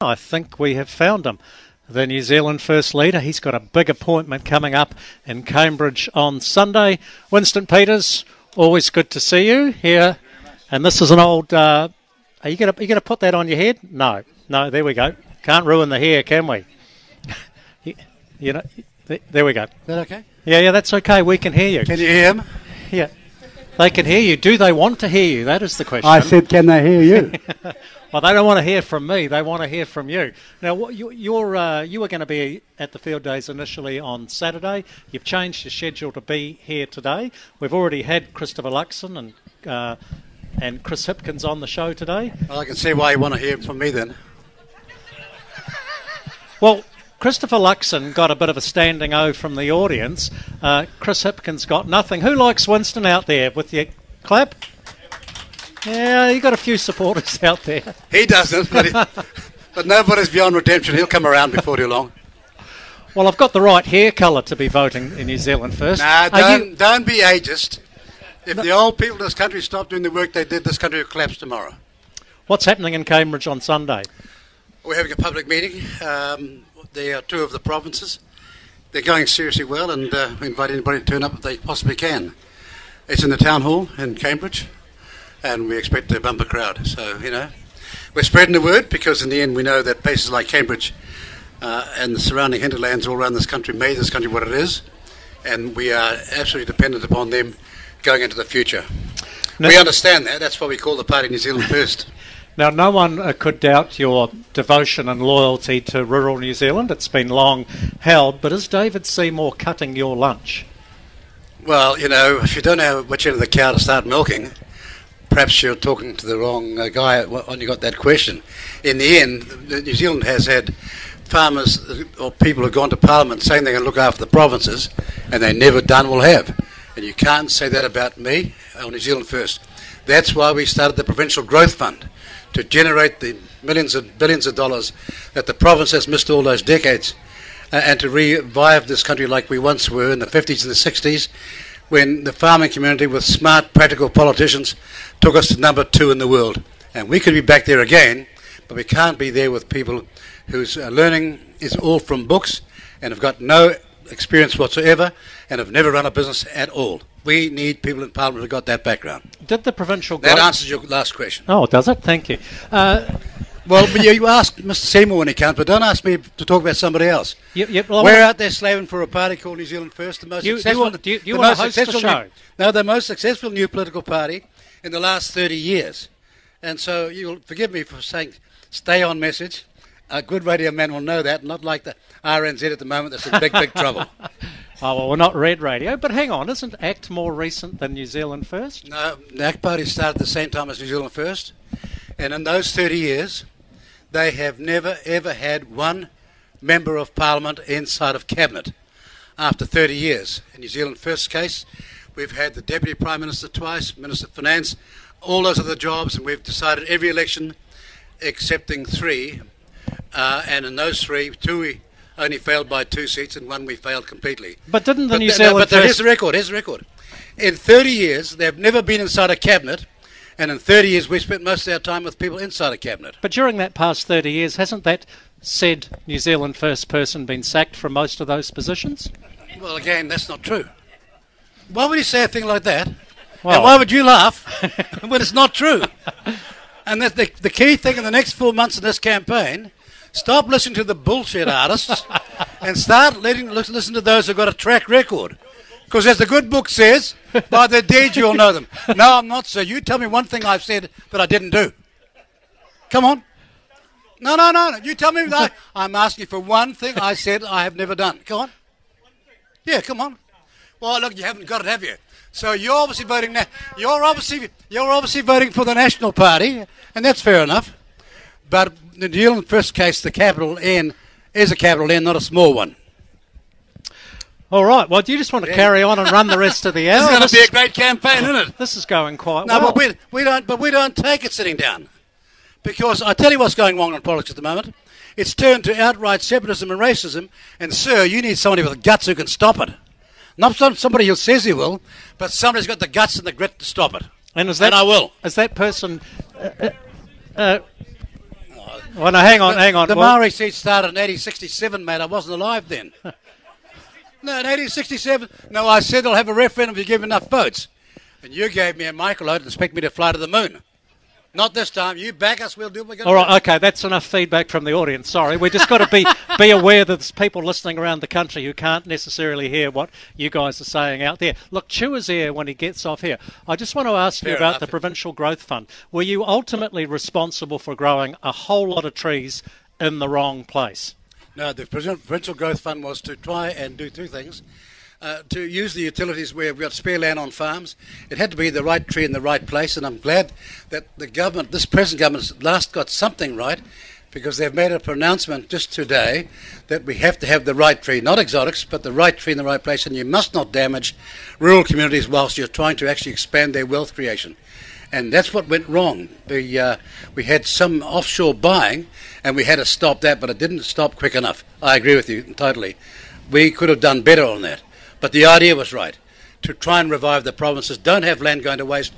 I think we have found him. The New Zealand First Leader. He's got a big appointment coming up in Cambridge on Sunday. Winston Peters, always good to see you here. And this is an old. Uh, are you going to you going to put that on your head? No, no. There we go. Can't ruin the hair, can we? you, you know. There we go. Is that okay? Yeah, yeah, that's okay. We can hear you. Can you hear him? Yeah. They can hear you. Do they want to hear you? That is the question. I said, can they hear you? well, they don't want to hear from me. They want to hear from you. Now, what, you, you're, uh, you were going to be at the field days initially on Saturday. You've changed your schedule to be here today. We've already had Christopher Luxon and uh, and Chris Hipkins on the show today. Well, I can see why you want to hear from me then. well, Christopher Luxon got a bit of a standing O from the audience. Uh, Chris Hipkins got nothing. Who likes Winston out there with your clap? Yeah, you got a few supporters out there. He doesn't, but, he, but nobody's beyond redemption. He'll come around before too long. Well, I've got the right hair colour to be voting in New Zealand first. Nah, don't, you... don't be ageist. If no. the old people in this country stop doing the work they did, this country will collapse tomorrow. What's happening in Cambridge on Sunday? We're having a public meeting. Um, they are two of the provinces. They're going seriously well, and uh, we invite anybody to turn up if they possibly can. It's in the town hall in Cambridge, and we expect a bumper crowd. So, you know, we're spreading the word because in the end we know that places like Cambridge uh, and the surrounding hinterlands all around this country made this country what it is, and we are absolutely dependent upon them going into the future. we understand that. That's why we call the party New Zealand First. Now, no one uh, could doubt your devotion and loyalty to rural New Zealand. It's been long held, but is David Seymour cutting your lunch? Well, you know, if you don't know which end of the cow to start milking, perhaps you're talking to the wrong uh, guy when you got that question. In the end, New Zealand has had farmers uh, or people who've gone to Parliament saying they're going to look after the provinces, and they never done will have. And you can't say that about me or New Zealand First. That's why we started the Provincial Growth Fund to generate the millions and billions of dollars that the province has missed all those decades uh, and to revive this country like we once were in the 50s and the 60s when the farming community with smart, practical politicians took us to number two in the world. And we could be back there again, but we can't be there with people whose uh, learning is all from books and have got no experience whatsoever and have never run a business at all. We need people in Parliament who've got that background. Did the provincial... Government That answers your last question. Oh, does it? Thank you. Uh, well, you, you ask Mr Seymour when he comes, but don't ask me to talk about somebody else. well, We're out there slaving for a party called New Zealand First, the most you, successful... You want, you, to host the show? New, no, the most successful new political party in the last 30 years. And so you'll forgive me for saying stay on message. A good radio man will know that, not like the RNZ at the moment that's in big, big trouble. Oh, well, we're not Red Radio, but hang on, isn't ACT more recent than New Zealand First? No, the ACT Party started at the same time as New Zealand First, and in those 30 years, they have never ever had one member of Parliament inside of Cabinet. After 30 years, in New Zealand First case, we've had the Deputy Prime Minister twice, Minister of Finance, all those other jobs, and we've decided every election, excepting three, uh, and in those three, two only failed by two seats, and one we failed completely. But didn't the but New Zealand? No, but here's the record. Here's the record. In 30 years, they've never been inside a cabinet, and in 30 years, we spent most of our time with people inside a cabinet. But during that past 30 years, hasn't that said New Zealand first person been sacked from most of those positions? Well, again, that's not true. Why would you say a thing like that? Well, and why would you laugh when it's not true? and that the, the key thing in the next four months of this campaign Stop listening to the bullshit artists and start letting listen to those who've got a track record. Because as the good book says, by their deeds you'll know them. No, I'm not, sir. You tell me one thing I've said that I didn't do. Come on. No, no, no. no. You tell me that I'm asking for one thing I said I have never done. Come on. Yeah, come on. Well, look, you haven't got it, have you? So you're obviously voting now. You're obviously you're obviously voting for the National Party, and that's fair enough. But the New Zealand first case, the capital N is a capital N, not a small one. All right. Well, do you just want to yeah. carry on and run the rest of the hour? this is going to be a great campaign, isn't it? This is going quite no, well. but we, we don't. But we don't take it sitting down, because I tell you what's going wrong in politics at the moment. It's turned to outright separatism and racism. And sir, you need somebody with guts who can stop it. Not somebody who says he will, but somebody's got the guts and the grit to stop it. And is that? And I will. Is that person? Uh, uh, uh Well, no, hang on, hang on. The Well- Maori seat started in 1867, mate. I wasn't alive then. no, in 1867. No, I said I'll have a referendum if you give enough votes. And you gave me a microload and expect me to fly to the moon. Not this time. You back us, we'll do what we're going All to right, okay, that's enough feedback from the audience. Sorry, we just got to be be aware that there's people listening around the country who can't necessarily hear what you guys are saying out there. Look, Chew is here when he gets off here. I just want to ask you about enough. the Provincial Growth Fund. Were you ultimately responsible for growing a whole lot of trees in the wrong place? No, the Provincial Growth Fund was to try and do two things. Uh, to use the utilities where we've got spare land on farms. It had to be the right tree in the right place, and I'm glad that the government, this present government, has last got something right because they've made a pronouncement just today that we have to have the right tree, not exotics, but the right tree in the right place, and you must not damage rural communities whilst you're trying to actually expand their wealth creation. And that's what went wrong. The, uh, we had some offshore buying, and we had to stop that, but it didn't stop quick enough. I agree with you totally. We could have done better on that. But the idea was right to try and revive the provinces. Don't have land going to waste.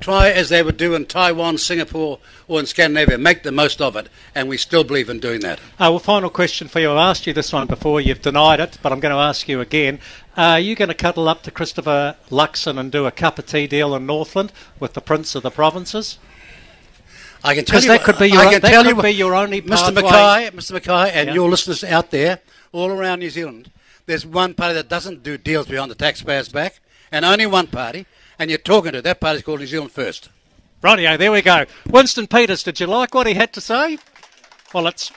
Try as they would do in Taiwan, Singapore, or in Scandinavia. Make the most of it, and we still believe in doing that. Uh, well, final question for you. I've asked you this one before. You've denied it, but I'm going to ask you again. Uh, are you going to cuddle up to Christopher Luxon and do a cup of tea deal in Northland with the Prince of the Provinces? I can tell you that could be your I can that tell could you be your only Mr. Mackay, Mr. Mackay, and Yeah. your listeners out there, all around New Zealand. There's one party that doesn't do deals behind the taxpayer's back, and only one party. And you're talking to that party's called New Zealand First. Rightio, there we go. Winston Peters, did you like what he had to say? Well, it's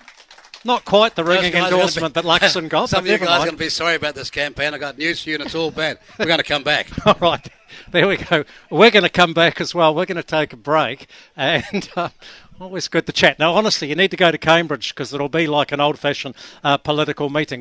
not quite the ringing Those guys are gonna endorsement be- that Luxon got, Some of you guys are going to be sorry about this campaign. I got news for you, and it's all bad. We're going to come back. All right, there we go. We're going to come back as well. We're going to take a break, and uh, always good to chat. Now, honestly, you need to go to Cambridge because it'll be like an old-fashioned uh, political meeting.